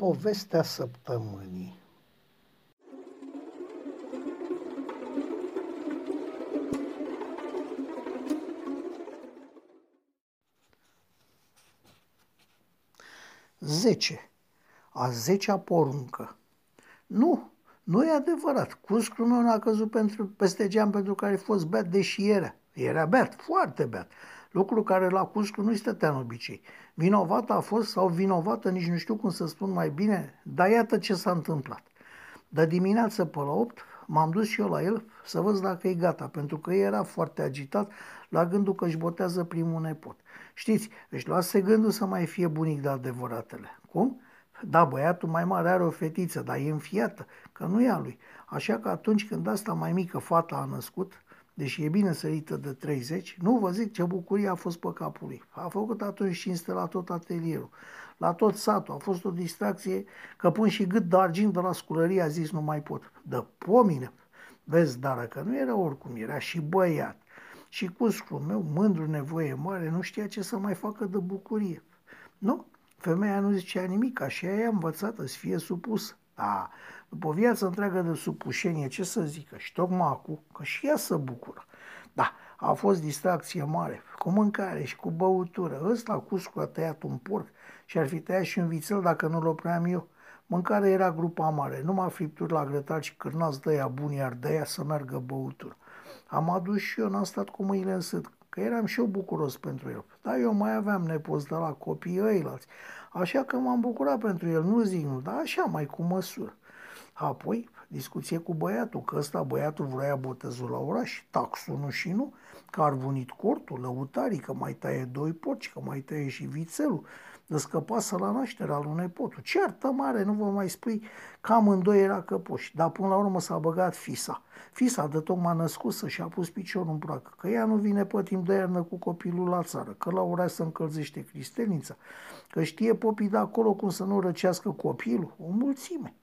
Povestea săptămânii Zece. A zecea poruncă. Nu, nu e adevărat. Cuscul meu n-a căzut pentru, peste geam pentru care a fost beat, deși era. Era beat, foarte beat. Lucru care la Cuscu nu-i stătea în obicei. Vinovată a fost sau vinovată, nici nu știu cum să spun mai bine, dar iată ce s-a întâmplat. De dimineață pe la 8 m-am dus și eu la el să văd dacă e gata, pentru că era foarte agitat la gândul că își botează primul nepot. Știți, își luase gândul să mai fie bunic de adevăratele. Cum? Da, băiatul mai mare are o fetiță, dar e înfiată, că nu e a lui. Așa că atunci când asta mai mică fata a născut, deși e bine sărită de 30, nu vă zic ce bucurie a fost pe capul lui. A făcut atunci cinste la tot atelierul, la tot satul. A fost o distracție că pun și gât de argint de la sculărie, a zis nu mai pot. De pomine, vezi, dar că nu era oricum, era și băiat. Și cu meu, mândru, nevoie mare, nu știa ce să mai facă de bucurie. Nu, femeia nu zicea nimic, așa e învățată să fie supusă. Da, după o viață întreagă de supușenie, ce să zică, și tocmai acum, că și ea se bucură. Da, a fost distracție mare, cu mâncare și cu băutură. Ăsta Cuscu a tăiat un porc și ar fi tăiat și un vițel dacă nu-l opream eu. Mâncarea era grupa mare, numai fripturi la grătar și cârnați de ea buni, iar de ea să meargă băutură. Am adus și eu, n-am stat cu mâinile în sât, că eram și eu bucuros pentru el. Dar eu mai aveam nepoți de la copiii ăilalți, așa că m-am bucurat pentru el, nu zic nu, dar așa mai cu măsură. Apoi, discuție cu băiatul, că ăsta băiatul vrea botezul la oraș, taxul nu și nu, că ar vunit cortul, lăutarii, că mai taie doi porci, că mai taie și vițelul, de scăpasă la nașterea lui nepotul. Ce artă mare, nu vă mai spui că amândoi era căpoși, dar până la urmă s-a băgat fisa. Fisa de tocmai născusă și a pus piciorul în pracă, că ea nu vine pe timp de iarnă cu copilul la țară, că la oraș să încălzește cristelnița, că știe popii de acolo cum să nu răcească copilul, o mulțime.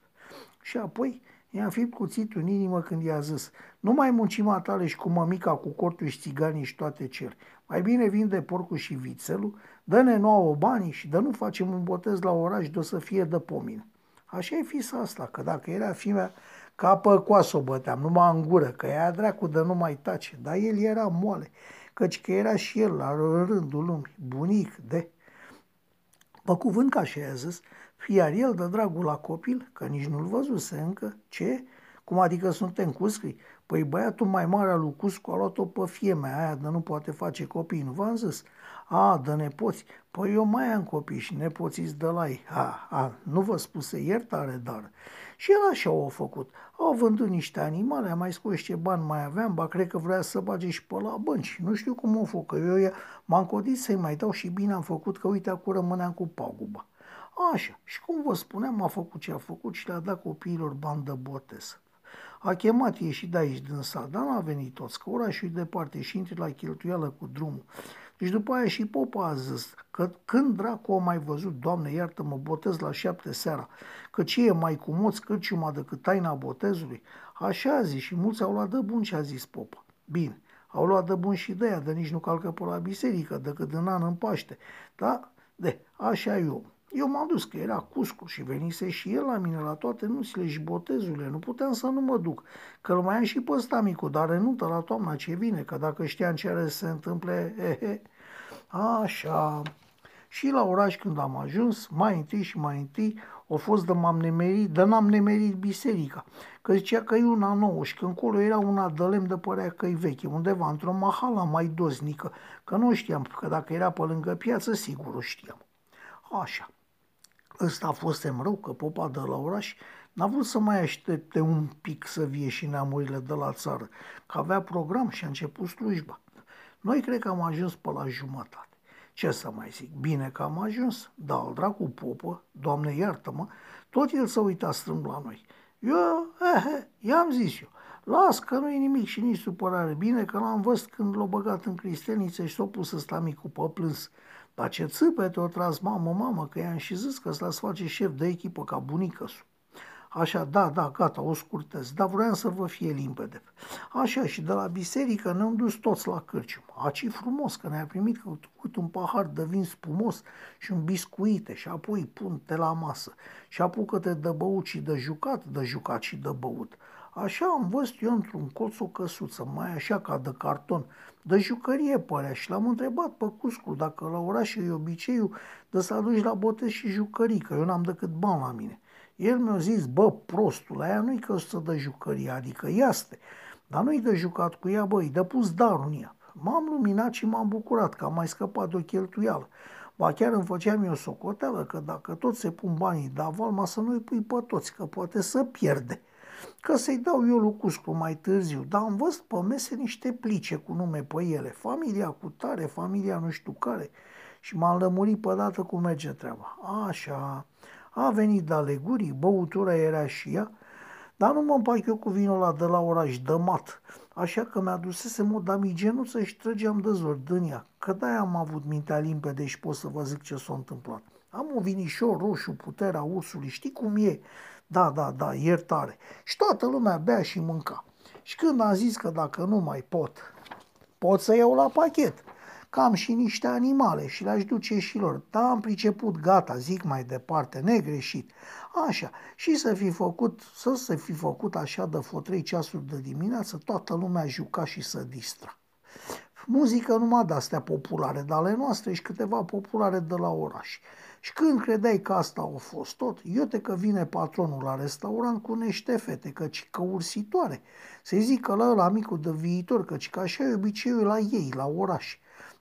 Și apoi i-am fi cuțitul în inimă când i-a zis Nu mai munci matale și cu mămica, cu cortul și țiganii și toate cele. Mai bine vinde porcul și vițelul, dă-ne nouă banii și dă nu facem un botez la oraș de o să fie de pomină. Așa e fisa asta, că dacă era fimea, ca pe coasă o băteam, numai în gură, că ea dracu de nu mai tace, dar el era moale, căci că era și el la rândul lumii, bunic de... Pe cuvânt ca și a zis, iar el de dragul la copil, că nici nu-l văzuse încă, ce? Cum adică suntem cuscri? Păi băiatul mai mare al lui Cuscu a luat-o pe fiemea aia de nu poate face copii, nu v-am zis? A, de nepoți. Păi eu mai am copii și nepoțiți de la ei. A, a, nu vă spuse iertare, dar... Și el așa au făcut. Au vândut niște animale, am mai scos ce bani mai aveam, ba cred că vrea să bage și pe la bănci. Nu știu cum o făcut, că eu m-am codit să-i mai dau și bine am făcut, că uite acum rămâneam cu paguba. Așa, și cum vă spuneam, a făcut ce a făcut și le-a dat copiilor bani de botez. A chemat ei și de aici din sat, dar n-a venit toți, că orașul e departe și intri la cheltuială cu drumul. Deci după aia și popa a zis că când dracu o mai văzut, Doamne iartă-mă, botez la șapte seara, că ce e mai cu moț cârciuma decât taina botezului? Așa a zis și mulți au luat de bun ce a zis popa. Bine, au luat de bun și de ea, de nici nu calcă pe la biserică decât în an în Paște. Da? De, așa e om. Eu m-am dus că era Cuscu și venise și el la mine la toate nunțile și botezurile. Nu puteam să nu mă duc, că îl mai am și pe ăsta micu, dar renuntă la toamna ce vine, că dacă știam ce are să se întâmple, he, Așa. Și la oraș când am ajuns, mai întâi și mai întâi, a fost de m-am nemerit, de n-am nemerit biserica. Că zicea că e una nouă și că încolo era una de lemn de părea că e veche, undeva într-o mahala mai doznică, că nu știam, că dacă era pe lângă piață, sigur o știam. Așa. Ăsta a fost rău că popa de la oraș n-a vrut să mai aștepte un pic să vie și neamurile de la țară, că avea program și a început slujba. Noi cred că am ajuns pe la jumătate. Ce să mai zic, bine că am ajuns, dar al dracu popă, doamne iartă-mă, tot el să uita strâmb la noi. Eu, ehe, i-am zis eu, las că nu e nimic și nici supărare, bine că l-am văzut când l-a băgat în cristelniță și s-a pus ăsta micul pe plâns. Dar ce țâpete o tras mamă, mamă, că i-am și zis că ăsta să face șef de echipă ca bunică -su. Așa, da, da, gata, o scurtez, dar vreau să vă fie limpede. Așa, și de la biserică ne-am dus toți la cârcium. Aci frumos că ne-a primit cu un pahar de vin spumos și un biscuite și apoi punte la masă. Și apucă-te de băut și de jucat, de jucat și de băut. Așa am văzut eu într-un colț o căsuță, mai așa ca de carton, de jucărie părea și l-am întrebat pe Cuscu dacă la oraș e obiceiul de să aduci la botez și jucării, că eu n-am decât bani la mine. El mi-a zis, bă, prostul, aia nu-i căsuță de jucărie, adică iaste, dar nu-i de jucat cu ea, băi, de pus darul în ea. M-am luminat și m-am bucurat că am mai scăpat de o cheltuială. Ba chiar îmi făceam eu socoteală că dacă tot se pun banii de avalma să nu-i pui pe toți, că poate să pierde că să-i dau eu lui Cuscu mai târziu, dar am văzut pe mese niște plice cu nume pe ele, familia cu tare, familia nu știu care, și m-am lămurit pe dată cum merge treaba. Așa, a venit de alegurii, băutura era și ea, dar nu mă împac eu cu vinul ăla de la oraș, de mat, așa că mi-a dusese mod damigenuță și trăgeam de zor din ea, că de am avut mintea limpede și pot să vă zic ce s-a întâmplat. Am un vinișor roșu, puterea ursului, știi cum e? Da, da, da, iertare. Și toată lumea bea și mânca. Și când am zis că dacă nu mai pot, pot să iau la pachet. Cam și niște animale și le-aș duce și lor. Da, am priceput, gata, zic mai departe, negreșit. Așa, și să fi făcut, să se fi făcut așa de fotrei ceasuri de dimineață, toată lumea juca și să distra. Muzică numai de-astea populare, dar ale noastre și câteva populare de la oraș. Și când credeai că asta a fost tot, iute că vine patronul la restaurant cu niște fete, căci că ursitoare. Să-i zică la ăla micul de viitor, căci că așa e obiceiul la ei, la oraș.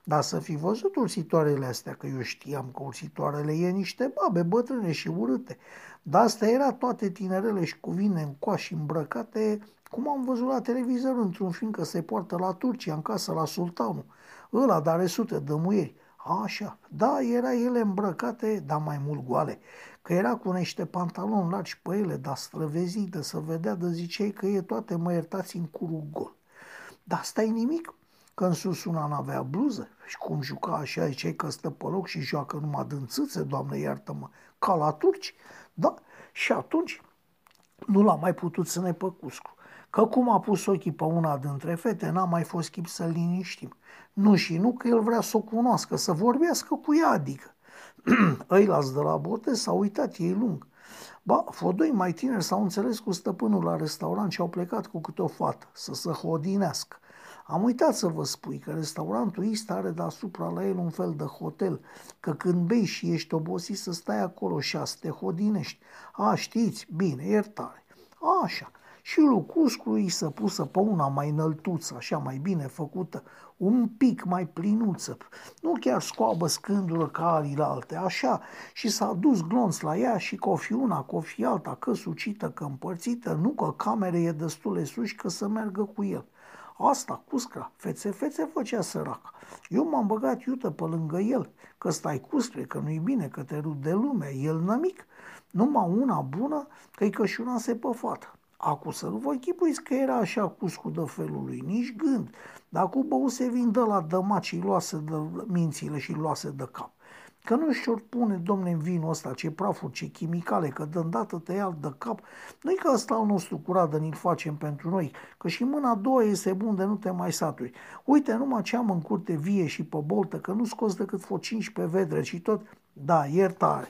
Dar să fi văzut ursitoarele astea, că eu știam că ursitoarele e niște babe bătrâne și urâte. Dar asta era toate tinerele și cu vine în coași îmbrăcate, cum am văzut la televizor într-un film că se poartă la Turcia, în casă la sultanul. Ăla, dar are sute de muieri. Așa, da, era ele îmbrăcate, dar mai mult goale, că era cu niște pantaloni largi pe ele, dar străvezite, să vedea de ziceai că e toate mă iertați în curul gol. Dar stai nimic, că în sus una n-avea bluză și cum juca așa, ziceai că stă pe loc și joacă numai dânțâțe, doamne iartă-mă, ca la turci, da, și atunci nu l-a mai putut să ne păcuscu că cum a pus ochii pe una dintre fete, n-a mai fost chip să-l liniștim. Nu și nu că el vrea să o cunoască, să vorbească cu ea, adică. Îi las de la bote, s-au uitat ei lung. Ba, fodoi mai tineri s-au înțeles cu stăpânul la restaurant și au plecat cu câte o fată, să se hodinească. Am uitat să vă spui că restaurantul East are deasupra la el un fel de hotel, că când bei și ești obosit să stai acolo și să te hodinești. A, știți, bine, iertare. Așa și lucuscul îi să pusă pe una mai înăltuță, așa mai bine făcută, un pic mai plinuță, nu chiar scoabă scândură ca alilalte, așa, și s-a dus glonț la ea și cofi una, cofi alta, că sucită, că împărțită, nu că camere e destule sus că să meargă cu el. Asta, cuscra, fețe-fețe făcea săraca. Eu m-am băgat iută pe lângă el, că stai cuscre, că nu-i bine, că te rup de lume, el nămic. Numai una bună, că-i cășunase pe fată. Acu să nu vă închipuiți că era așa cuscu de felul lui, nici gând. Dar cu băuse vin de la dămaci și luase de mințile și luase de cap. Că nu și pune, domne, în vinul ăsta, ce prafuri, ce chimicale, că de îndată te ia de cap. Nu-i că ăsta al nostru curat de ni-l facem pentru noi, că și mâna a doua este bun de nu te mai saturi. Uite, numai ce am în curte vie și pe boltă, că nu scos decât fo pe vedre și tot. Da, iertare.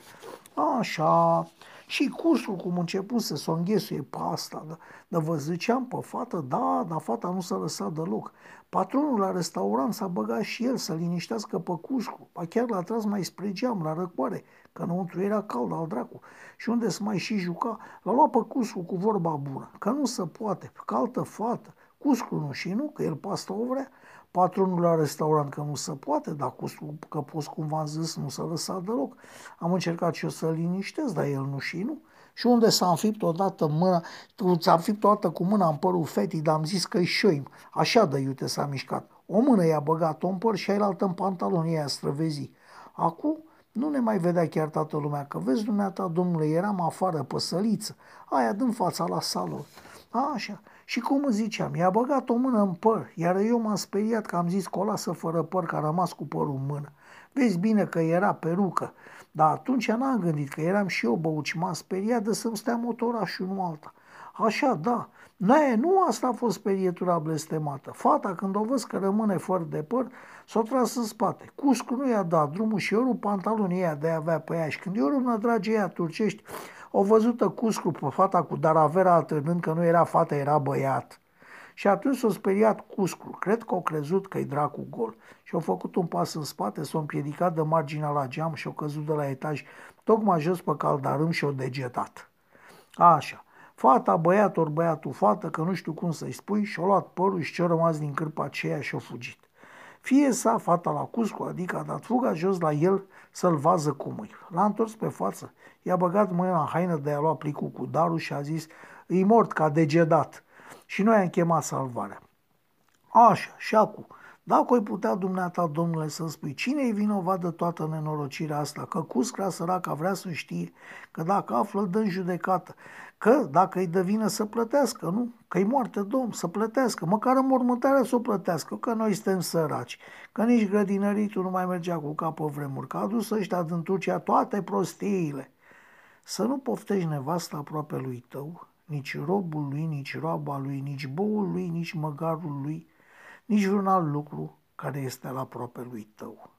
Așa, și cursul cum început să s-o înghesuie pe asta, dar da, vă ziceam pe fată, da, dar fata nu s-a lăsat deloc. Patronul la restaurant s-a băgat și el să liniștească pe Cuscu, ba chiar l-a tras mai spre geam, la răcoare, că înăuntru era cald al dracu. Și unde să mai și juca, l-a luat pe Cuscu cu vorba bună, că nu se poate, că altă fată, Cuscu nu și nu, că el pe asta o vrea patronul la restaurant că nu se poate, dar cu, că poți, cum v-am zis, nu s-a lăsat deloc. Am încercat și eu să-l liniștesc, dar el nu și nu. Și unde s-a înfipt odată mâna, ți-a înfipt odată cu mâna în părul fetii, dar am zis că-i șoim. Așa de iute s-a mișcat. O mână i-a băgat-o în păr și ailaltă în pantalon, ea străvezi. Acum nu ne mai vedea chiar toată lumea, că vezi dumneata, domnule, eram afară pe săliță, aia din fața la salon. A, așa. Și cum îți ziceam, i-a băgat o mână în păr, iar eu m-am speriat că am zis că o lasă fără păr, că a rămas cu părul în mână. Vezi bine că era perucă, dar atunci n-am gândit că eram și eu băut și m-am speriat de să-mi stea motorașul, nu alta. Așa, da, Ne, nu asta a fost sperietura blestemată. Fata, când o văz că rămâne fără de păr, s-o tras în spate. Cuscu nu i-a dat drumul și eu rup pantalonii ea de avea pe ea. Și când eu rup dragi ea turcești, o văzută Cuscu pe fata cu daravera alternând că nu era fată, era băiat. Și atunci s-a speriat Cuscu. Cred că au crezut că-i dracu gol. Și au făcut un pas în spate, s-a împiedicat de marginea la geam și au căzut de la etaj, tocmai jos pe caldarâm și au degetat. Așa. Fata, băiat, ori băiatul, fată, că nu știu cum să-i spui, și-a luat părul și ce-a rămas din cârpa aceea și-a fugit. Fie sa fata la cuscu, adică a dat fuga jos la el să-l vază cum îi. L-a întors pe față, i-a băgat mâna în haină de a lua plicul cu darul și a zis, îi mort ca degedat. Și noi am chemat salvarea. Așa, și acum, dacă ai putea dumneata, domnule, să spui cine e vinovat de toată nenorocirea asta, că Cuscra săraca vrea să știe, că dacă află, dă în judecată, că dacă îi dă vină să plătească, nu? Că-i moarte domn, să plătească, măcar în mormântarea să o plătească, că noi suntem săraci, că nici grădinăritul nu mai mergea cu capă vremuri, că a dus ăștia din Turcia toate prostiile. Să nu poftești nevasta aproape lui tău, nici robul lui, nici roaba lui, nici boul lui, nici măgarul lui, nici vreun alt lucru care este la aproape lui tău.